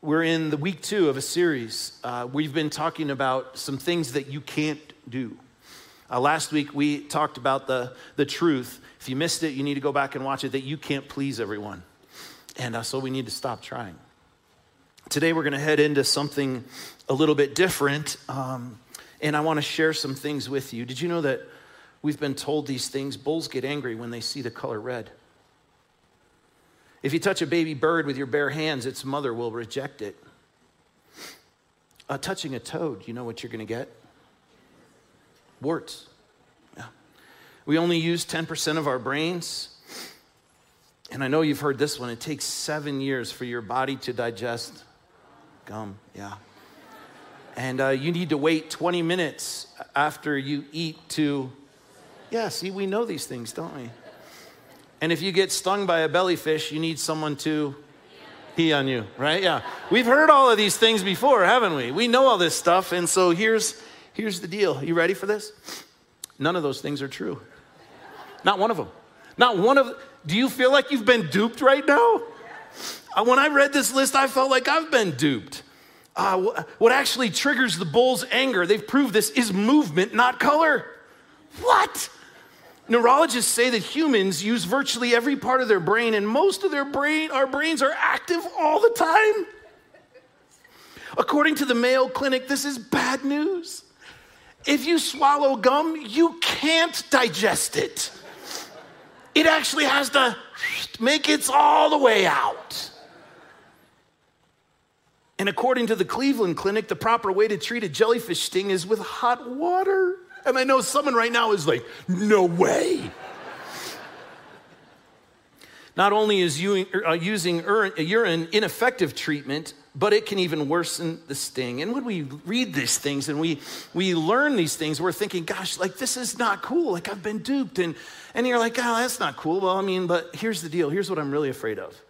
We're in the week two of a series. Uh, we've been talking about some things that you can't do. Uh, last week, we talked about the, the truth. If you missed it, you need to go back and watch it that you can't please everyone. And uh, so we need to stop trying. Today, we're going to head into something a little bit different. Um, and I want to share some things with you. Did you know that we've been told these things? Bulls get angry when they see the color red. If you touch a baby bird with your bare hands, its mother will reject it. Uh, touching a toad, you know what you're going to get? Warts. Yeah. We only use 10% of our brains. And I know you've heard this one. It takes seven years for your body to digest gum. Yeah. And uh, you need to wait 20 minutes after you eat to. Yeah, see, we know these things, don't we? And if you get stung by a jellyfish, you need someone to pee on you, right? Yeah. We've heard all of these things before, haven't we? We know all this stuff. And so here's, here's the deal. You ready for this? None of those things are true. Not one of them. Not one of Do you feel like you've been duped right now? Uh, when I read this list, I felt like I've been duped. Uh, what actually triggers the bull's anger, they've proved this, is movement, not color. What? Neurologists say that humans use virtually every part of their brain, and most of their brain, our brains are active all the time. According to the Mayo Clinic, this is bad news. If you swallow gum, you can't digest it. It actually has to make its all the way out. And according to the Cleveland Clinic, the proper way to treat a jellyfish sting is with hot water. And I know someone right now is like, no way. Not only is uh, using urine ineffective treatment, but it can even worsen the sting. And when we read these things and we, we learn these things, we're thinking, gosh, like this is not cool. Like I've been duped. And, and you're like, oh, that's not cool. Well, I mean, but here's the deal. Here's what I'm really afraid of.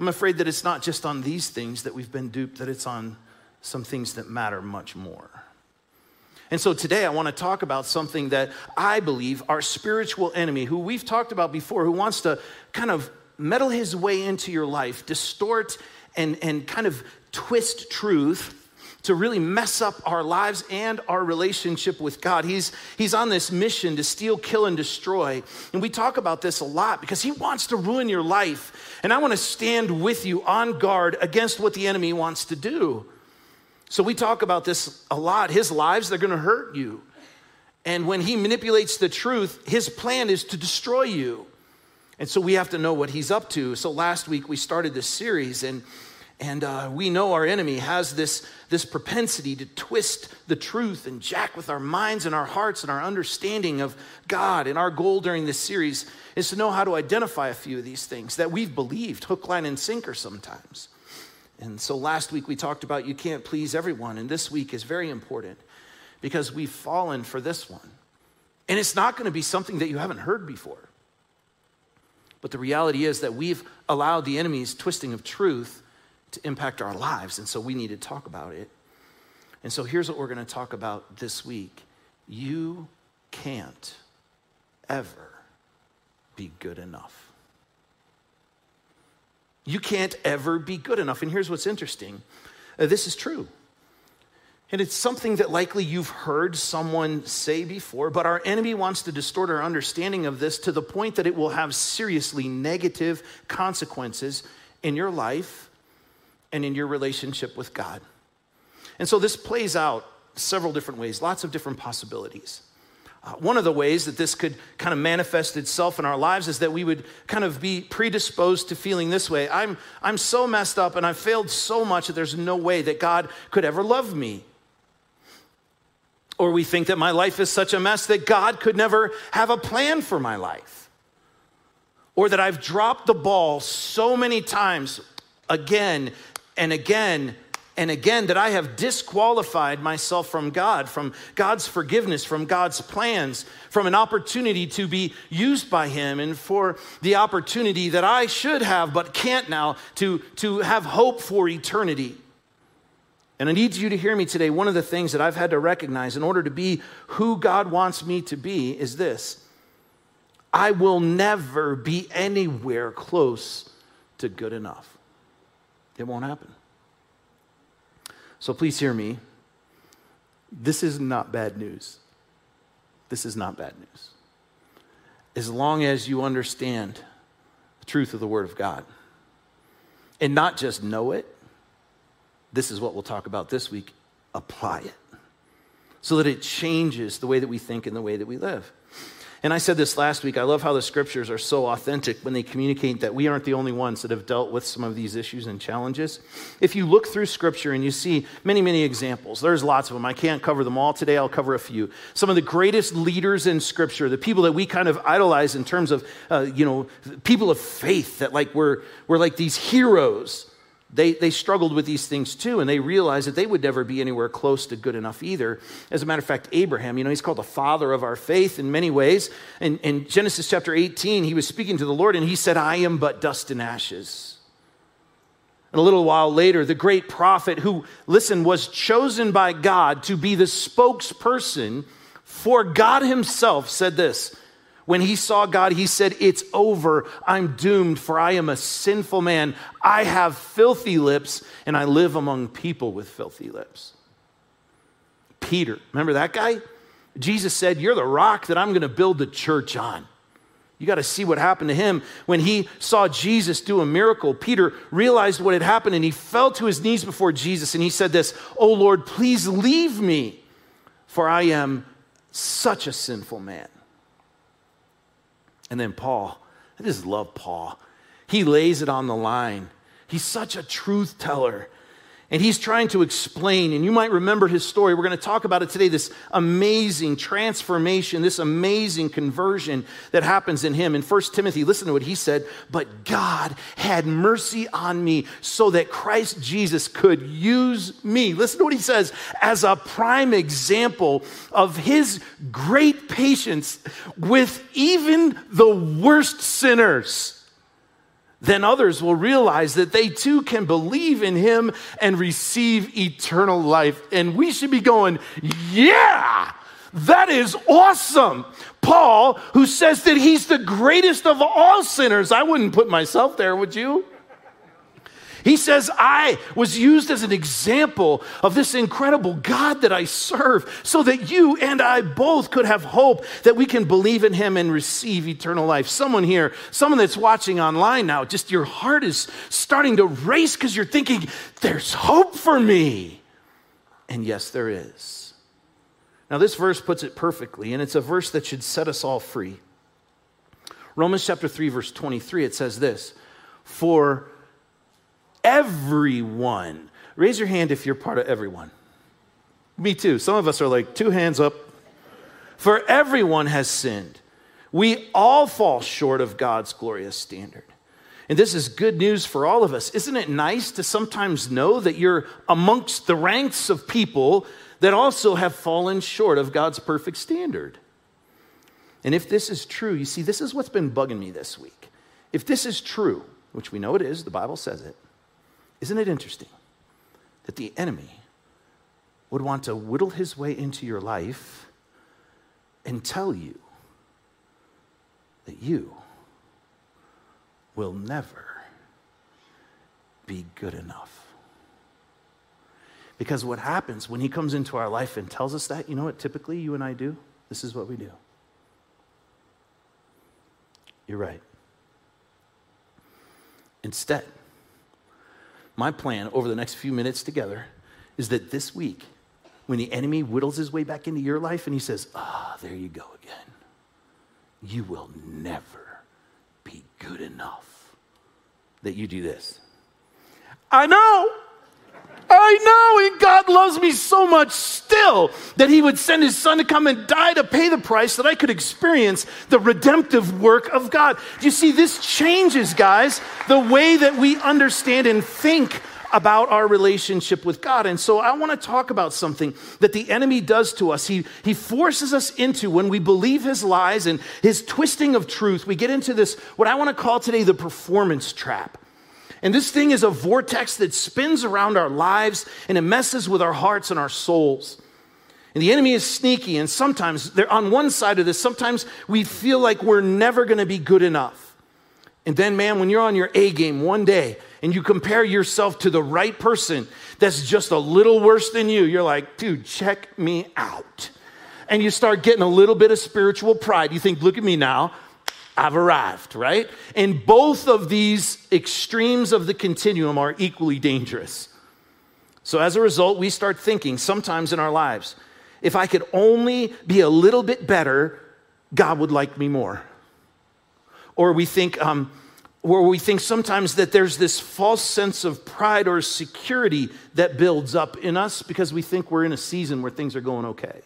I'm afraid that it's not just on these things that we've been duped, that it's on some things that matter much more. And so today I want to talk about something that I believe our spiritual enemy, who we've talked about before, who wants to kind of meddle his way into your life, distort and, and kind of twist truth to really mess up our lives and our relationship with God. He's, he's on this mission to steal, kill, and destroy. And we talk about this a lot because he wants to ruin your life. And I want to stand with you on guard against what the enemy wants to do. So we talk about this a lot. His lives, they're going to hurt you. And when he manipulates the truth, his plan is to destroy you. And so we have to know what he's up to. So last week we started this series, and, and uh, we know our enemy has this, this propensity to twist the truth and jack with our minds and our hearts and our understanding of God. And our goal during this series is to know how to identify a few of these things that we've believed, hook, line, and sinker sometimes. And so last week we talked about you can't please everyone, and this week is very important because we've fallen for this one. And it's not going to be something that you haven't heard before. But the reality is that we've allowed the enemy's twisting of truth to impact our lives, and so we need to talk about it. And so here's what we're going to talk about this week you can't ever be good enough. You can't ever be good enough. And here's what's interesting uh, this is true. And it's something that likely you've heard someone say before, but our enemy wants to distort our understanding of this to the point that it will have seriously negative consequences in your life and in your relationship with God. And so this plays out several different ways, lots of different possibilities. Uh, one of the ways that this could kind of manifest itself in our lives is that we would kind of be predisposed to feeling this way I'm, I'm so messed up and I've failed so much that there's no way that God could ever love me. Or we think that my life is such a mess that God could never have a plan for my life. Or that I've dropped the ball so many times again and again and again that I have disqualified myself from God, from God's forgiveness, from God's plans, from an opportunity to be used by Him, and for the opportunity that I should have but can't now to, to have hope for eternity. And I need you to hear me today. One of the things that I've had to recognize in order to be who God wants me to be is this I will never be anywhere close to good enough. It won't happen. So please hear me. This is not bad news. This is not bad news. As long as you understand the truth of the Word of God and not just know it, this is what we'll talk about this week apply it so that it changes the way that we think and the way that we live. And I said this last week. I love how the scriptures are so authentic when they communicate that we aren't the only ones that have dealt with some of these issues and challenges. If you look through scripture and you see many, many examples, there's lots of them. I can't cover them all today. I'll cover a few. Some of the greatest leaders in scripture, the people that we kind of idolize in terms of, uh, you know, people of faith that like we're, we're like these heroes they, they struggled with these things too, and they realized that they would never be anywhere close to good enough either. As a matter of fact, Abraham, you know, he's called the father of our faith in many ways. And in Genesis chapter 18, he was speaking to the Lord, and he said, I am but dust and ashes. And a little while later, the great prophet who, listen, was chosen by God to be the spokesperson for God himself said this when he saw God, he said, It's over. I'm doomed, for I am a sinful man. I have filthy lips, and I live among people with filthy lips. Peter, remember that guy? Jesus said, You're the rock that I'm going to build the church on. You got to see what happened to him. When he saw Jesus do a miracle, Peter realized what had happened and he fell to his knees before Jesus and he said, This, Oh Lord, please leave me, for I am such a sinful man. And then Paul, I just love Paul. He lays it on the line. He's such a truth teller. And he's trying to explain, and you might remember his story. We're going to talk about it today this amazing transformation, this amazing conversion that happens in him. In 1 Timothy, listen to what he said But God had mercy on me so that Christ Jesus could use me. Listen to what he says as a prime example of his great patience with even the worst sinners then others will realize that they too can believe in him and receive eternal life. And we should be going, yeah, that is awesome. Paul, who says that he's the greatest of all sinners, I wouldn't put myself there, would you? He says, I was used as an example of this incredible God that I serve, so that you and I both could have hope that we can believe in Him and receive eternal life. Someone here, someone that's watching online now, just your heart is starting to race because you're thinking, there's hope for me. And yes, there is. Now, this verse puts it perfectly, and it's a verse that should set us all free. Romans chapter 3, verse 23, it says this For everyone. Raise your hand if you're part of everyone. Me too. Some of us are like, two hands up. For everyone has sinned. We all fall short of God's glorious standard. And this is good news for all of us. Isn't it nice to sometimes know that you're amongst the ranks of people that also have fallen short of God's perfect standard? And if this is true, you see, this is what's been bugging me this week. If this is true, which we know it is, the Bible says it, isn't it interesting that the enemy would want to whittle his way into your life and tell you that you will never be good enough? Because what happens when he comes into our life and tells us that, you know what typically you and I do? This is what we do. You're right. Instead, my plan over the next few minutes together is that this week, when the enemy whittles his way back into your life and he says, Ah, there you go again, you will never be good enough, that you do this. I know. I know, God loves me so much still that He would send His Son to come and die to pay the price that I could experience the redemptive work of God. You see, this changes, guys, the way that we understand and think about our relationship with God. And so I want to talk about something that the enemy does to us. He, he forces us into when we believe his lies and his twisting of truth, we get into this, what I want to call today the performance trap. And this thing is a vortex that spins around our lives and it messes with our hearts and our souls. And the enemy is sneaky, and sometimes they're on one side of this, sometimes we feel like we're never gonna be good enough. And then, man, when you're on your A game one day and you compare yourself to the right person that's just a little worse than you, you're like, dude, check me out. And you start getting a little bit of spiritual pride. You think, look at me now. I've arrived, right? And both of these extremes of the continuum are equally dangerous. So as a result, we start thinking sometimes in our lives, if I could only be a little bit better, God would like me more. Or we think, um, we think sometimes that there's this false sense of pride or security that builds up in us because we think we're in a season where things are going okay.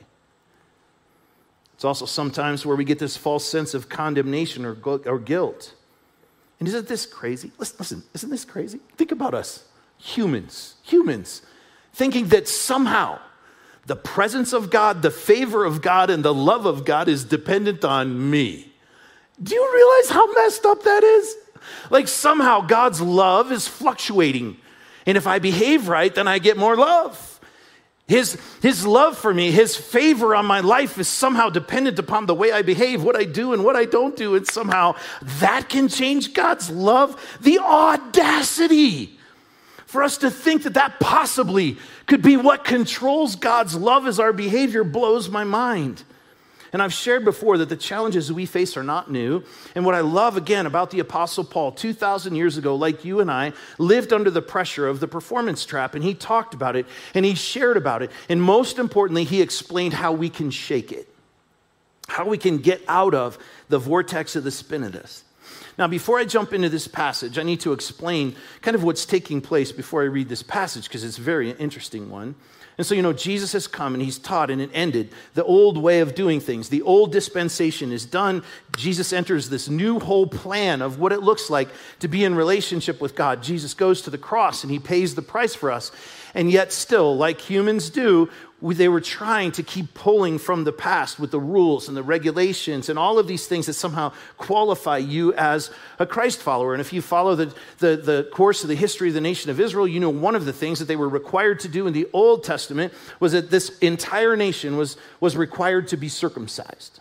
It's also sometimes where we get this false sense of condemnation or, or guilt. And isn't this crazy? Listen, listen, isn't this crazy? Think about us, humans, humans, thinking that somehow the presence of God, the favor of God, and the love of God is dependent on me. Do you realize how messed up that is? Like somehow God's love is fluctuating. And if I behave right, then I get more love. His, his love for me, his favor on my life is somehow dependent upon the way I behave, what I do, and what I don't do. And somehow that can change God's love. The audacity for us to think that that possibly could be what controls God's love as our behavior blows my mind. And I've shared before that the challenges we face are not new. And what I love again about the Apostle Paul, 2,000 years ago, like you and I, lived under the pressure of the performance trap. And he talked about it and he shared about it. And most importantly, he explained how we can shake it, how we can get out of the vortex of the spin of this. Now, before I jump into this passage, I need to explain kind of what's taking place before I read this passage because it's a very interesting one. And so, you know, Jesus has come and he's taught and it ended the old way of doing things. The old dispensation is done. Jesus enters this new whole plan of what it looks like to be in relationship with God. Jesus goes to the cross and he pays the price for us. And yet, still, like humans do, they were trying to keep pulling from the past with the rules and the regulations and all of these things that somehow qualify you as a Christ follower. And if you follow the, the, the, course of the history of the nation of Israel, you know one of the things that they were required to do in the Old Testament was that this entire nation was, was required to be circumcised.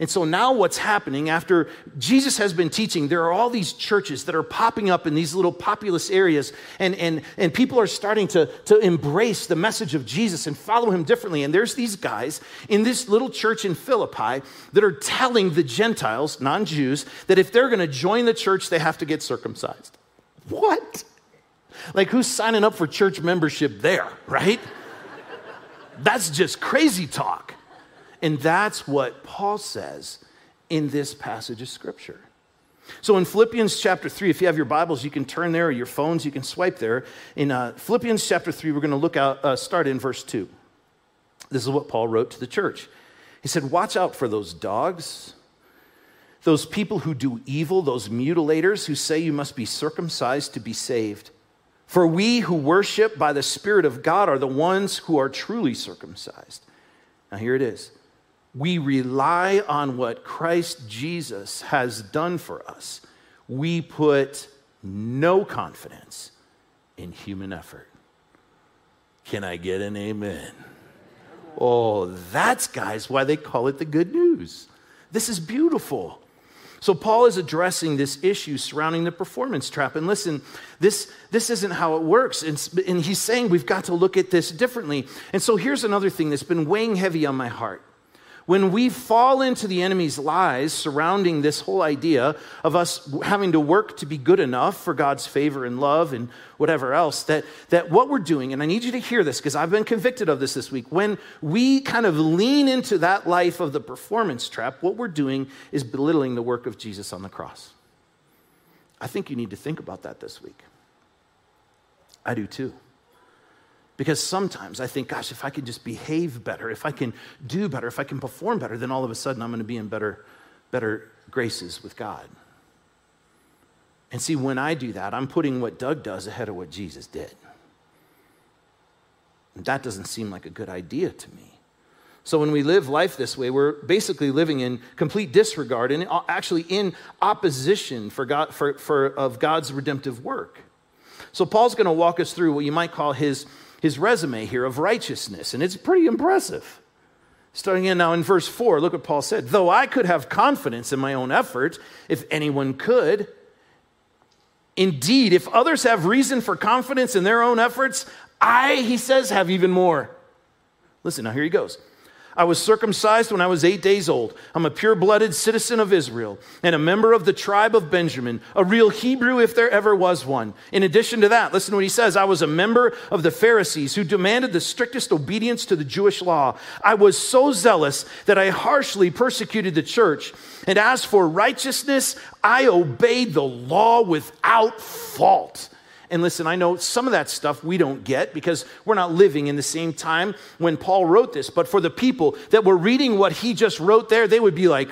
And so now, what's happening after Jesus has been teaching, there are all these churches that are popping up in these little populous areas, and, and, and people are starting to, to embrace the message of Jesus and follow him differently. And there's these guys in this little church in Philippi that are telling the Gentiles, non Jews, that if they're going to join the church, they have to get circumcised. What? Like, who's signing up for church membership there, right? That's just crazy talk. And that's what Paul says in this passage of Scripture. So in Philippians chapter 3, if you have your Bibles, you can turn there, or your phones, you can swipe there. In uh, Philippians chapter 3, we're going to look out, uh, start in verse 2. This is what Paul wrote to the church. He said, Watch out for those dogs, those people who do evil, those mutilators who say you must be circumcised to be saved. For we who worship by the Spirit of God are the ones who are truly circumcised. Now, here it is we rely on what Christ Jesus has done for us. We put no confidence in human effort. Can I get an amen? Oh, that's, guys, why they call it the good news. This is beautiful. So, Paul is addressing this issue surrounding the performance trap. And listen, this, this isn't how it works. And, and he's saying we've got to look at this differently. And so, here's another thing that's been weighing heavy on my heart when we fall into the enemy's lies surrounding this whole idea of us having to work to be good enough for God's favor and love and whatever else, that, that what we're doing, and I need you to hear this because I've been convicted of this this week, when we kind of lean into that life of the performance trap, what we're doing is belittling the work of Jesus on the cross. I think you need to think about that this week. I do too. Because sometimes I think, gosh, if I can just behave better, if I can do better, if I can perform better, then all of a sudden I'm going to be in better, better graces with God. And see, when I do that, I'm putting what Doug does ahead of what Jesus did. And that doesn't seem like a good idea to me. So when we live life this way, we're basically living in complete disregard and uh, actually in opposition for God, for, for, of God's redemptive work. So Paul's going to walk us through what you might call his his resume here of righteousness, and it's pretty impressive. Starting in now in verse 4, look what Paul said. Though I could have confidence in my own effort, if anyone could, Indeed, if others have reason for confidence in their own efforts, I, he says, have even more. Listen, now here he goes. I was circumcised when I was eight days old. I'm a pure blooded citizen of Israel and a member of the tribe of Benjamin, a real Hebrew if there ever was one. In addition to that, listen to what he says I was a member of the Pharisees who demanded the strictest obedience to the Jewish law. I was so zealous that I harshly persecuted the church. And as for righteousness, I obeyed the law without fault. And listen, I know some of that stuff we don't get because we're not living in the same time when Paul wrote this. But for the people that were reading what he just wrote there, they would be like,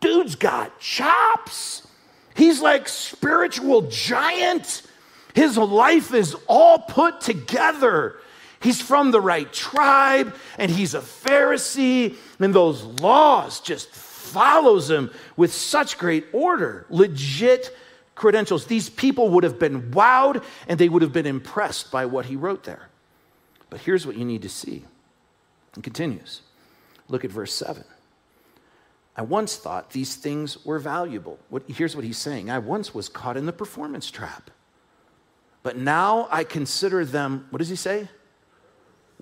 dude's got chops. He's like spiritual giant. His life is all put together. He's from the right tribe and he's a Pharisee and those laws just follows him with such great order. Legit credentials. These people would have been wowed and they would have been impressed by what he wrote there. But here's what you need to see. It continues. Look at verse 7. I once thought these things were valuable. What, here's what he's saying I once was caught in the performance trap. But now I consider them, what does he say?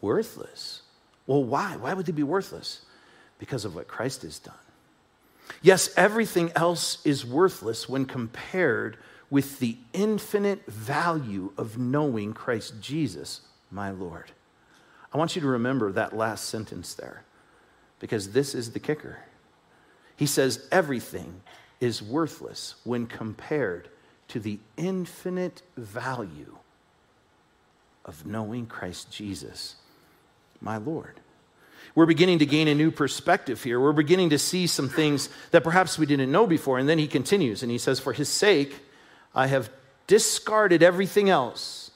Worthless. Well, why? Why would they be worthless? Because of what Christ has done. Yes, everything else is worthless when compared with the infinite value of knowing Christ Jesus, my Lord. I want you to remember that last sentence there because this is the kicker. He says, everything is worthless when compared to the infinite value of knowing Christ Jesus, my Lord. We're beginning to gain a new perspective here. We're beginning to see some things that perhaps we didn't know before. And then he continues and he says, For his sake, I have discarded everything else,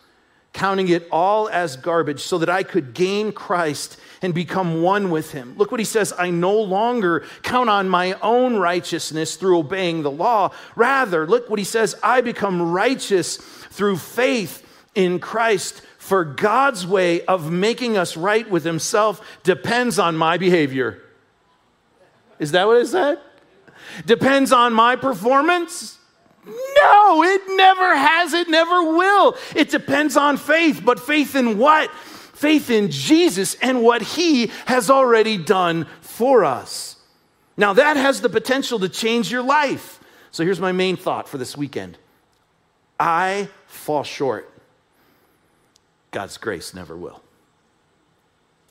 counting it all as garbage, so that I could gain Christ and become one with him. Look what he says I no longer count on my own righteousness through obeying the law. Rather, look what he says I become righteous through faith in Christ for God's way of making us right with Himself depends on my behavior. Is that what it said? Depends on my performance? No, it never has, it never will. It depends on faith, but faith in what? Faith in Jesus and what He has already done for us. Now, that has the potential to change your life. So, here's my main thought for this weekend I fall short. God's grace never will.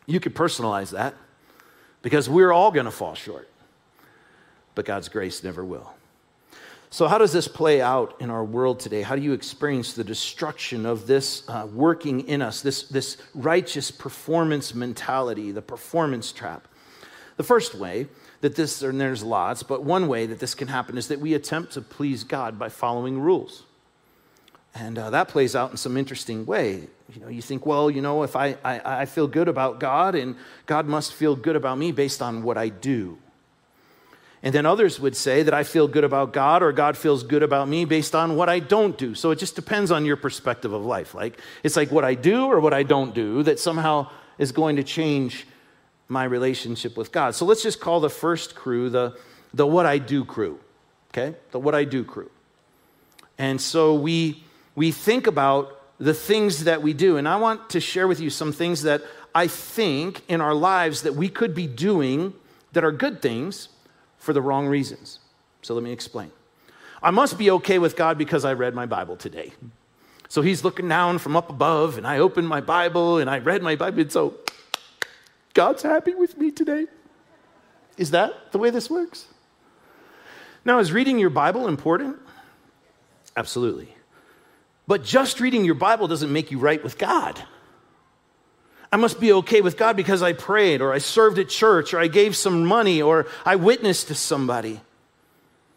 You could personalize that because we're all going to fall short, but God's grace never will. So, how does this play out in our world today? How do you experience the destruction of this uh, working in us, this, this righteous performance mentality, the performance trap? The first way that this, and there's lots, but one way that this can happen is that we attempt to please God by following rules. And uh, that plays out in some interesting way. You know, you think, well, you know, if I, I, I feel good about God and God must feel good about me based on what I do. And then others would say that I feel good about God or God feels good about me based on what I don't do. So it just depends on your perspective of life. Like it's like what I do or what I don't do that somehow is going to change my relationship with God. So let's just call the first crew the, the what I do crew. Okay? The what I do crew. And so we we think about the things that we do. And I want to share with you some things that I think in our lives that we could be doing that are good things for the wrong reasons. So let me explain. I must be okay with God because I read my Bible today. So he's looking down from up above, and I opened my Bible and I read my Bible, and so God's happy with me today. Is that the way this works? Now, is reading your Bible important? Absolutely. But just reading your Bible doesn't make you right with God. I must be okay with God because I prayed, or I served at church, or I gave some money, or I witnessed to somebody.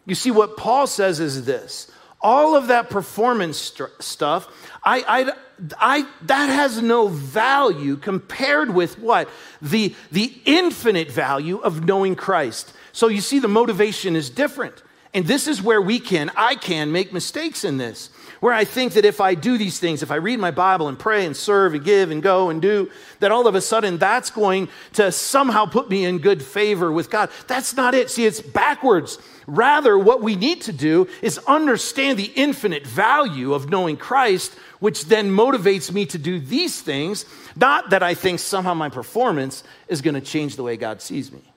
You see, what Paul says is this all of that performance st- stuff, I, I, I, that has no value compared with what? The, the infinite value of knowing Christ. So you see, the motivation is different. And this is where we can, I can make mistakes in this. Where I think that if I do these things, if I read my Bible and pray and serve and give and go and do, that all of a sudden that's going to somehow put me in good favor with God. That's not it. See, it's backwards. Rather, what we need to do is understand the infinite value of knowing Christ, which then motivates me to do these things. Not that I think somehow my performance is going to change the way God sees me.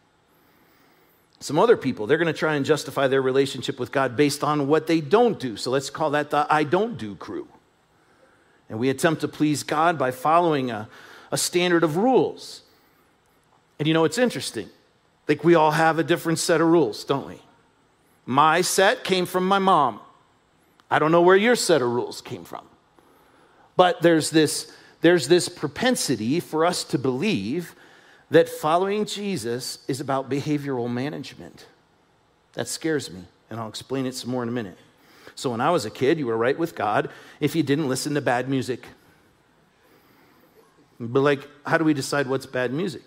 Some other people, they're going to try and justify their relationship with God based on what they don't do. So let's call that the I don't do crew. And we attempt to please God by following a, a standard of rules. And you know, it's interesting. Like we all have a different set of rules, don't we? My set came from my mom. I don't know where your set of rules came from. But there's this, there's this propensity for us to believe that following Jesus is about behavioral management. That scares me, and I'll explain it some more in a minute. So, when I was a kid, you were right with God if you didn't listen to bad music. But, like, how do we decide what's bad music?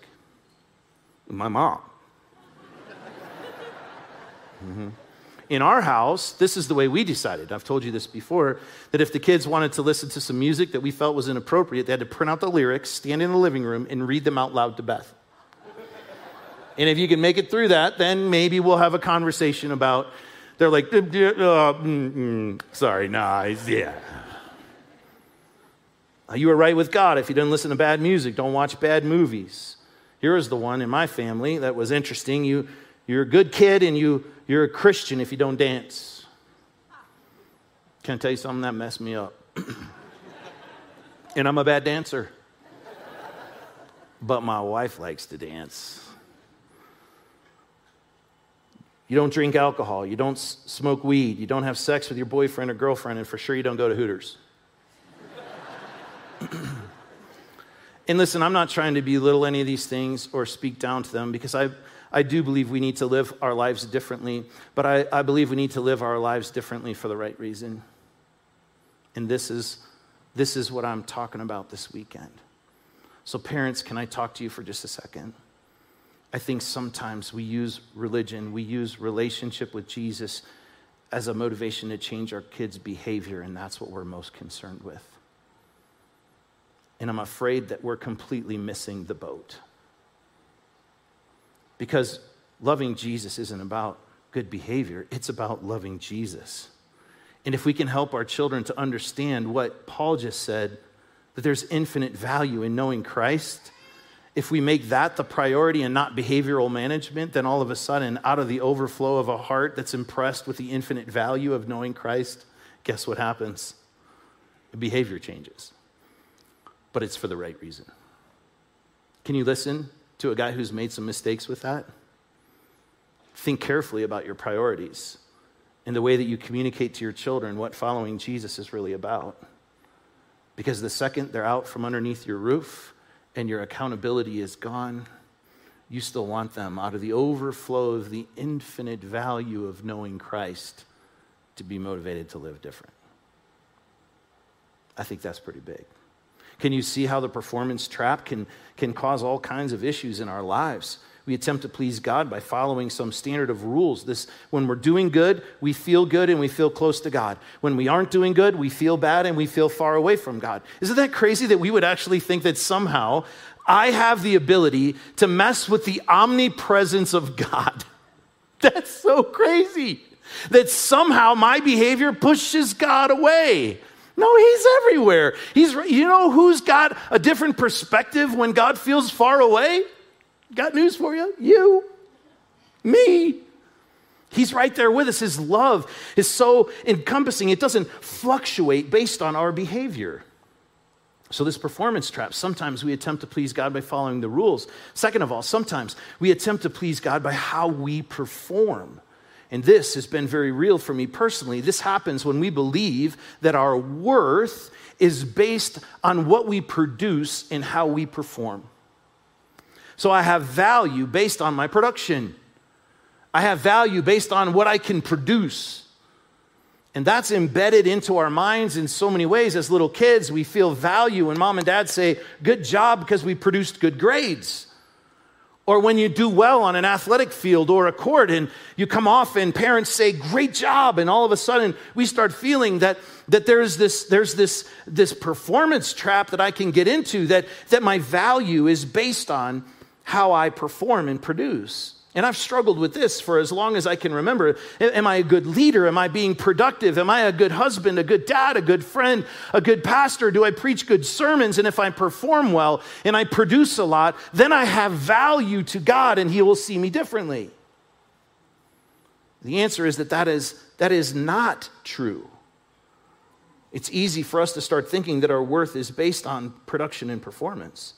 My mom. mm-hmm. In our house, this is the way we decided. I've told you this before that if the kids wanted to listen to some music that we felt was inappropriate, they had to print out the lyrics, stand in the living room, and read them out loud to Beth. And if you can make it through that, then maybe we'll have a conversation about, they're like, uh, mm, mm, sorry, nah, yeah. You were right with God if you didn't listen to bad music, don't watch bad movies. Here was the one in my family that was interesting. You, you're a good kid and you, you're a Christian if you don't dance. Can I tell you something that messed me up? and I'm a bad dancer. But my wife likes to dance. You don't drink alcohol. You don't smoke weed. You don't have sex with your boyfriend or girlfriend. And for sure, you don't go to Hooters. and listen, I'm not trying to belittle any of these things or speak down to them because I, I do believe we need to live our lives differently. But I, I believe we need to live our lives differently for the right reason. And this is, this is what I'm talking about this weekend. So, parents, can I talk to you for just a second? I think sometimes we use religion, we use relationship with Jesus as a motivation to change our kids' behavior, and that's what we're most concerned with. And I'm afraid that we're completely missing the boat. Because loving Jesus isn't about good behavior, it's about loving Jesus. And if we can help our children to understand what Paul just said, that there's infinite value in knowing Christ if we make that the priority and not behavioral management, then all of a sudden, out of the overflow of a heart that's impressed with the infinite value of knowing Christ, guess what happens? The behavior changes. But it's for the right reason. Can you listen to a guy who's made some mistakes with that? Think carefully about your priorities and the way that you communicate to your children what following Jesus is really about. Because the second they're out from underneath your roof, and your accountability is gone, you still want them out of the overflow of the infinite value of knowing Christ to be motivated to live different. I think that's pretty big. Can you see how the performance trap can, can cause all kinds of issues in our lives? We attempt to please God by following some standard of rules. This, when we're doing good, we feel good and we feel close to God. When we aren't doing good, we feel bad and we feel far away from God. Isn't that crazy that we would actually think that somehow I have the ability to mess with the omnipresence of God? That's so crazy that somehow my behavior pushes God away. No, he's everywhere. He's you know who's got a different perspective when God feels far away? Got news for you. You, me. He's right there with us. His love is so encompassing, it doesn't fluctuate based on our behavior. So, this performance trap, sometimes we attempt to please God by following the rules. Second of all, sometimes we attempt to please God by how we perform. And this has been very real for me personally. This happens when we believe that our worth is based on what we produce and how we perform. So I have value based on my production. I have value based on what I can produce. And that's embedded into our minds in so many ways. As little kids, we feel value when mom and dad say, Good job, because we produced good grades. Or when you do well on an athletic field or a court and you come off and parents say, great job, and all of a sudden we start feeling that, that there's, this, there's this, this performance trap that I can get into, that, that my value is based on how I perform and produce. And I've struggled with this for as long as I can remember. Am I a good leader? Am I being productive? Am I a good husband, a good dad, a good friend, a good pastor? Do I preach good sermons? And if I perform well and I produce a lot, then I have value to God and He will see me differently. The answer is that that is, that is not true. It's easy for us to start thinking that our worth is based on production and performance.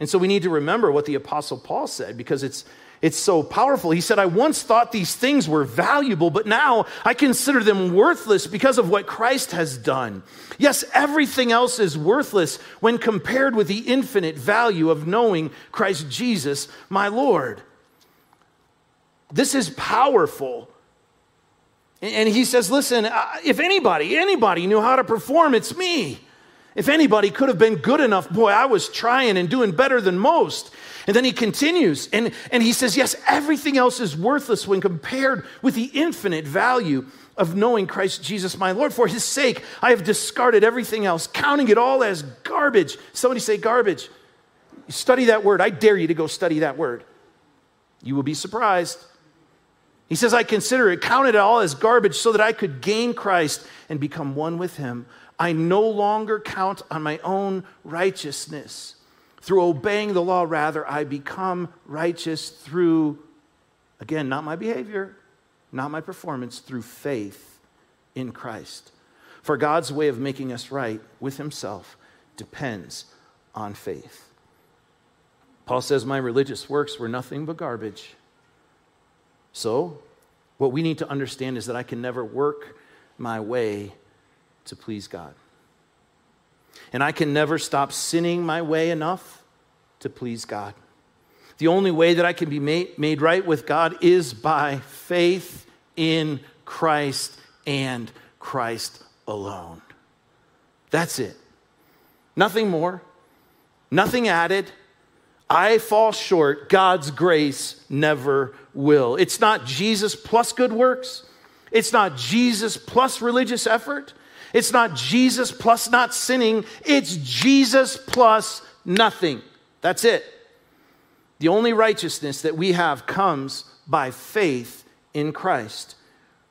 And so we need to remember what the Apostle Paul said because it's it's so powerful. He said, I once thought these things were valuable, but now I consider them worthless because of what Christ has done. Yes, everything else is worthless when compared with the infinite value of knowing Christ Jesus, my Lord. This is powerful. And he says, Listen, uh, if anybody, anybody knew how to perform, it's me. If anybody could have been good enough, boy, I was trying and doing better than most. And then he continues and, and he says, Yes, everything else is worthless when compared with the infinite value of knowing Christ Jesus my Lord. For his sake, I have discarded everything else, counting it all as garbage. Somebody say garbage. Study that word. I dare you to go study that word. You will be surprised. He says, I consider it, count it all as garbage so that I could gain Christ and become one with him. I no longer count on my own righteousness. Through obeying the law, rather, I become righteous through, again, not my behavior, not my performance, through faith in Christ. For God's way of making us right with Himself depends on faith. Paul says, My religious works were nothing but garbage. So, what we need to understand is that I can never work my way to please God. And I can never stop sinning my way enough to please God. The only way that I can be made, made right with God is by faith in Christ and Christ alone. That's it. Nothing more, nothing added. I fall short. God's grace never will. It's not Jesus plus good works. It's not Jesus plus religious effort. It's not Jesus plus not sinning, it's Jesus plus nothing. That's it. The only righteousness that we have comes by faith in Christ.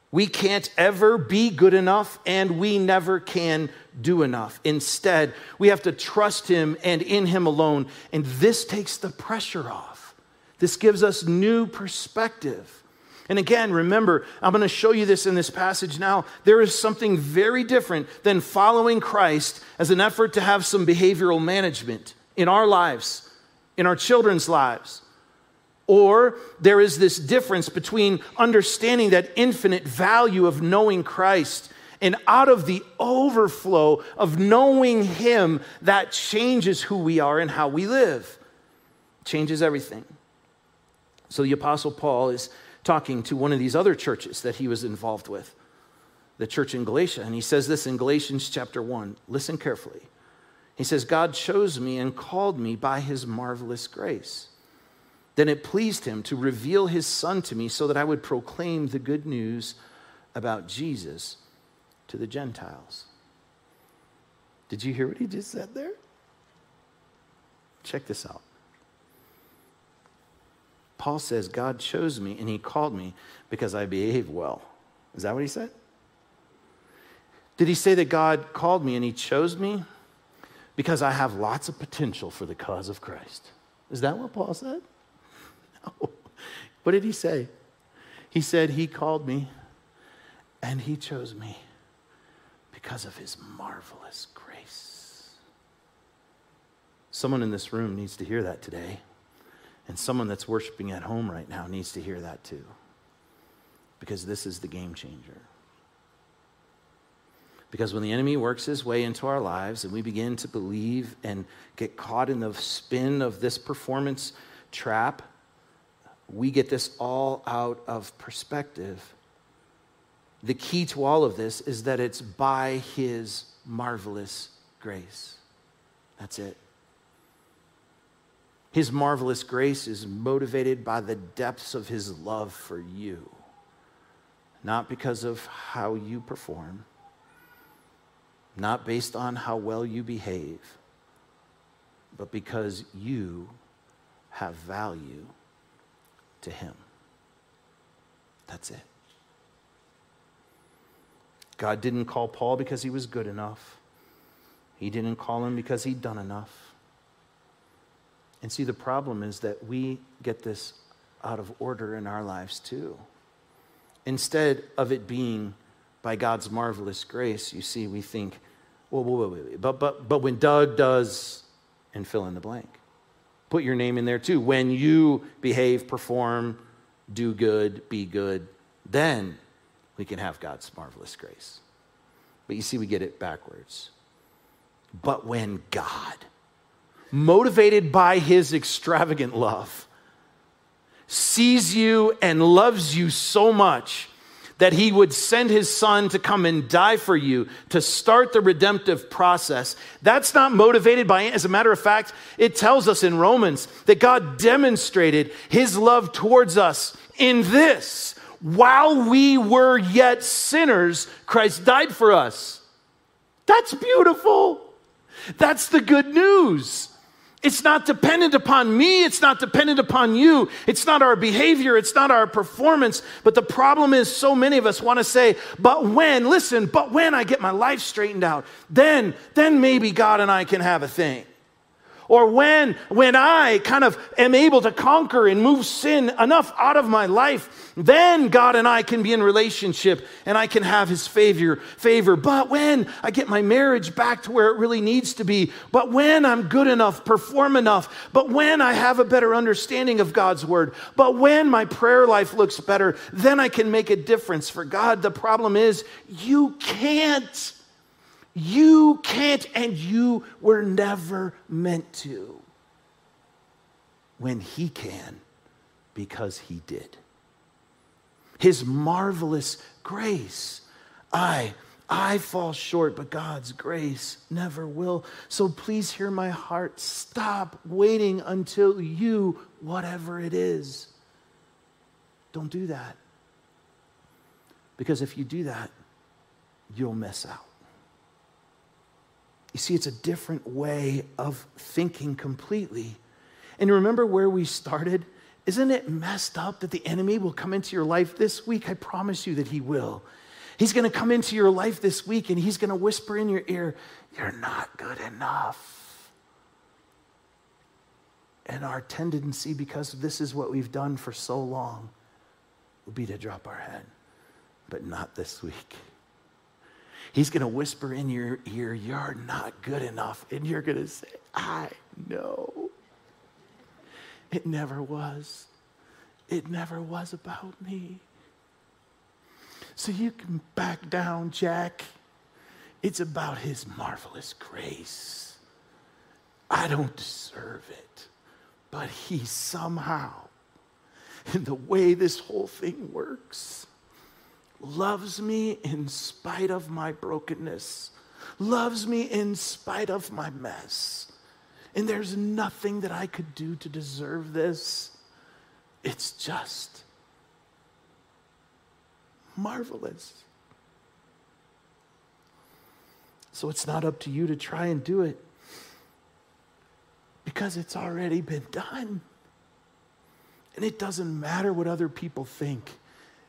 We can't ever be good enough, and we never can do enough. Instead, we have to trust Him and in Him alone. And this takes the pressure off. This gives us new perspective. And again, remember, I'm going to show you this in this passage now. There is something very different than following Christ as an effort to have some behavioral management in our lives, in our children's lives. Or there is this difference between understanding that infinite value of knowing Christ and out of the overflow of knowing Him, that changes who we are and how we live. Changes everything. So the Apostle Paul is talking to one of these other churches that he was involved with, the church in Galatia. And he says this in Galatians chapter 1. Listen carefully. He says, God chose me and called me by his marvelous grace. Then it pleased him to reveal his son to me so that I would proclaim the good news about Jesus to the Gentiles. Did you hear what he just said there? Check this out. Paul says, God chose me and he called me because I behave well. Is that what he said? Did he say that God called me and he chose me because I have lots of potential for the cause of Christ? Is that what Paul said? No. What did he say? He said, He called me and he chose me because of his marvelous grace. Someone in this room needs to hear that today. And someone that's worshiping at home right now needs to hear that too. Because this is the game changer. Because when the enemy works his way into our lives and we begin to believe and get caught in the spin of this performance trap, we get this all out of perspective. The key to all of this is that it's by his marvelous grace. That's it. His marvelous grace is motivated by the depths of His love for you, not because of how you perform, not based on how well you behave, but because you have value to Him. That's it. God didn't call Paul because he was good enough. He didn't call him because he'd done enough. And see, the problem is that we get this out of order in our lives too. Instead of it being by God's marvelous grace, you see, we think, well, wait, wait, wait. But, but, but when Doug does, and fill in the blank. Put your name in there too. When you behave, perform, do good, be good, then we can have God's marvelous grace. But you see, we get it backwards. But when God, motivated by his extravagant love, sees you and loves you so much that he would send his son to come and die for you to start the redemptive process. That's not motivated by, as a matter of fact, it tells us in Romans that God demonstrated his love towards us in this while we were yet sinners, Christ died for us. That's beautiful. That's the good news. It's not dependent upon me. It's not dependent upon you. It's not our behavior. It's not our performance. But the problem is, so many of us want to say, but when, listen, but when I get my life straightened out, then, then maybe God and I can have a thing. Or when, when I kind of am able to conquer and move sin enough out of my life, then God and I can be in relationship and I can have his favor, favor. But when I get my marriage back to where it really needs to be, but when I'm good enough, perform enough, but when I have a better understanding of God's word, but when my prayer life looks better, then I can make a difference for God. The problem is you can't. You can't, and you were never meant to. When He can, because He did. His marvelous grace. I, I fall short, but God's grace never will. So please hear my heart. Stop waiting until you, whatever it is. Don't do that. Because if you do that, you'll miss out. You see, it's a different way of thinking completely. And remember where we started? Isn't it messed up that the enemy will come into your life this week? I promise you that he will. He's going to come into your life this week and he's going to whisper in your ear, You're not good enough. And our tendency, because this is what we've done for so long, will be to drop our head. But not this week. He's going to whisper in your ear, You're not good enough. And you're going to say, I know. It never was. It never was about me. So you can back down, Jack. It's about his marvelous grace. I don't deserve it, but he somehow, in the way this whole thing works, loves me in spite of my brokenness, loves me in spite of my mess. And there's nothing that I could do to deserve this. It's just marvelous. So it's not up to you to try and do it because it's already been done. And it doesn't matter what other people think.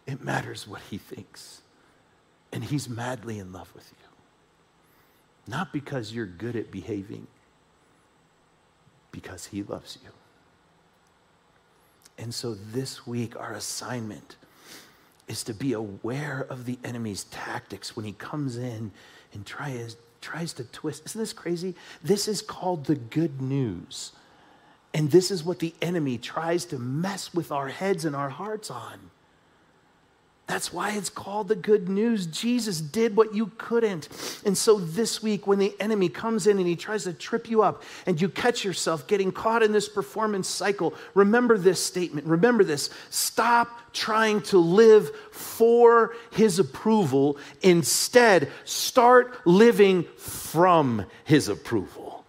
It matters what he thinks. And he's madly in love with you. Not because you're good at behaving, because he loves you. And so this week, our assignment is to be aware of the enemy's tactics when he comes in and tries, tries to twist. Isn't this crazy? This is called the good news. And this is what the enemy tries to mess with our heads and our hearts on. That's why it's called the good news. Jesus did what you couldn't. And so this week, when the enemy comes in and he tries to trip you up and you catch yourself getting caught in this performance cycle, remember this statement. Remember this. Stop trying to live for his approval. Instead, start living from his approval.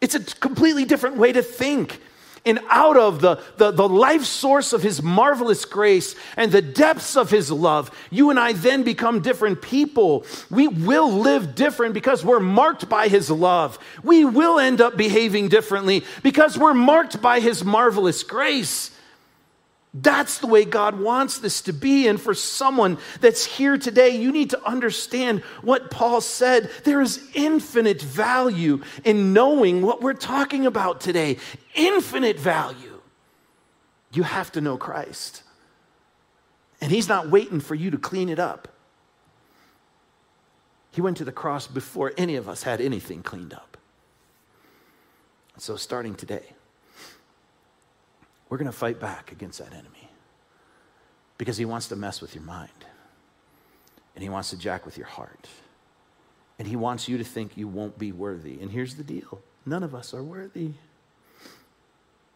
It's a completely different way to think. And out of the, the, the, life source of his marvelous grace and the depths of his love, you and I then become different people. We will live different because we're marked by his love. We will end up behaving differently because we're marked by his marvelous grace. That's the way God wants this to be. And for someone that's here today, you need to understand what Paul said. There is infinite value in knowing what we're talking about today. Infinite value. You have to know Christ. And He's not waiting for you to clean it up. He went to the cross before any of us had anything cleaned up. So, starting today, we're going to fight back against that enemy because he wants to mess with your mind and he wants to jack with your heart. And he wants you to think you won't be worthy. And here's the deal none of us are worthy.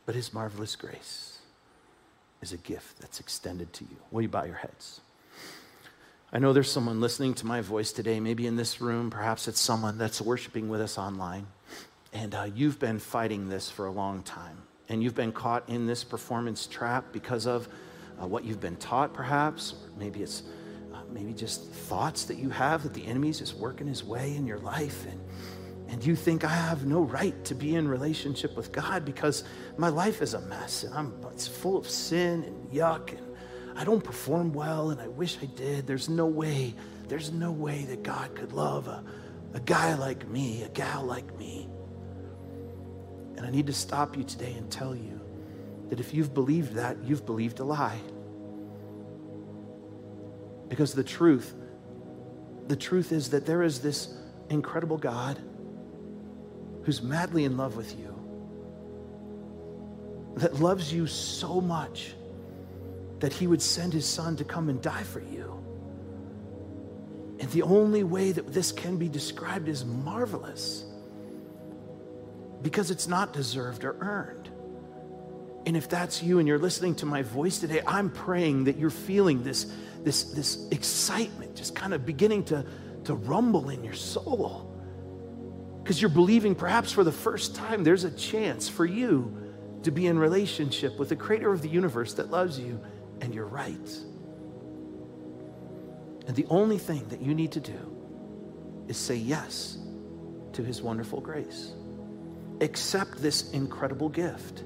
But his marvelous grace is a gift that's extended to you. Will you bow your heads? I know there's someone listening to my voice today, maybe in this room, perhaps it's someone that's worshiping with us online, and uh, you've been fighting this for a long time and you've been caught in this performance trap because of uh, what you've been taught, perhaps, or maybe it's uh, maybe just thoughts that you have that the enemy's just working his way in your life, and and you think I have no right to be in relationship with God because my life is a mess and I'm it's full of sin and yuck and I don't perform well and I wish I did. There's no way, there's no way that God could love a, a guy like me, a gal like me. And I need to stop you today and tell you that if you've believed that, you've believed a lie. Because the truth, the truth is that there is this incredible God who's madly in love with you, that loves you so much that he would send his son to come and die for you. And the only way that this can be described is marvelous because it's not deserved or earned. And if that's you and you're listening to my voice today, I'm praying that you're feeling this, this, this excitement just kind of beginning to, to rumble in your soul. Because you're believing perhaps for the first time there's a chance for you to be in relationship with the creator of the universe that loves you, and you're right. And the only thing that you need to do is say yes to his wonderful grace accept this incredible gift.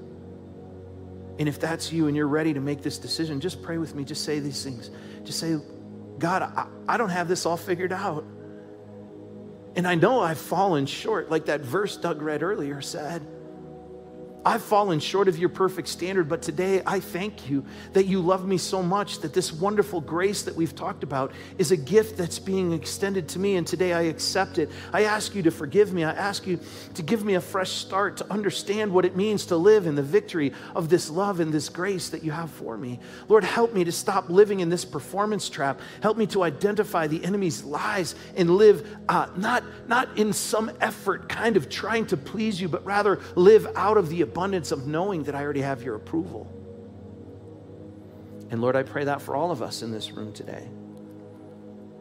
And if that's you and you're ready to make this decision, just pray with me. Just say these things. Just say, God, I, I don't have this all figured out. And I know I've fallen short, like that verse Doug read earlier said. I've fallen short of your perfect standard, but today I thank you that you love me so much that this wonderful grace that we've talked about is a gift that's being extended to me, and today I accept it. I ask you to forgive me. I ask you to give me a fresh start to understand what it means to live in the victory of this love and this grace that you have for me. Lord, help me to stop living in this performance trap. Help me to identify the enemy's lies and live uh, not, not in some effort, kind of trying to please you, but rather live out of the abundance of knowing that I already have your approval. And Lord, I pray that for all of us in this room today.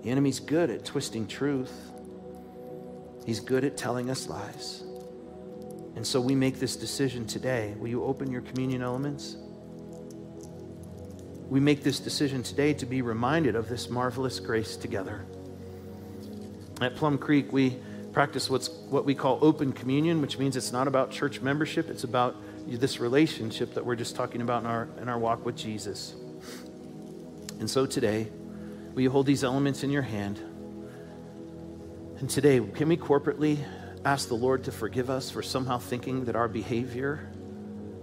The enemy's good at twisting truth, he's good at telling us lies. And so we make this decision today. Will you open your communion elements? We make this decision today to be reminded of this marvelous grace together. At Plum Creek, we practice what's what we call open communion, which means it's not about church membership, it's about this relationship that we're just talking about in our in our walk with Jesus. And so today, will you hold these elements in your hand? And today, can we corporately ask the Lord to forgive us for somehow thinking that our behavior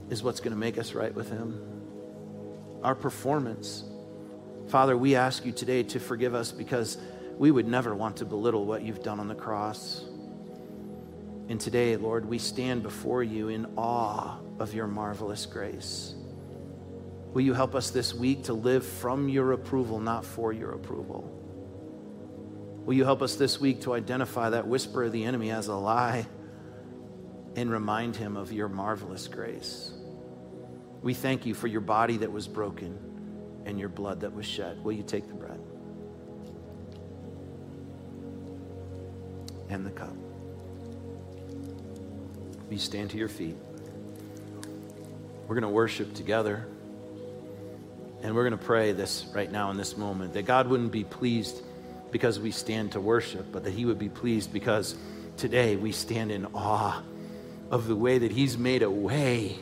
is what's going to make us right with Him? Our performance. Father, we ask you today to forgive us because we would never want to belittle what you've done on the cross. And today, Lord, we stand before you in awe of your marvelous grace. Will you help us this week to live from your approval, not for your approval? Will you help us this week to identify that whisper of the enemy as a lie and remind him of your marvelous grace? We thank you for your body that was broken and your blood that was shed. Will you take the bread? And the cup. You stand to your feet. We're going to worship together. And we're going to pray this right now in this moment that God wouldn't be pleased because we stand to worship, but that He would be pleased because today we stand in awe of the way that He's made a way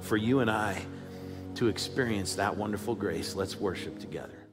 for you and I to experience that wonderful grace. Let's worship together.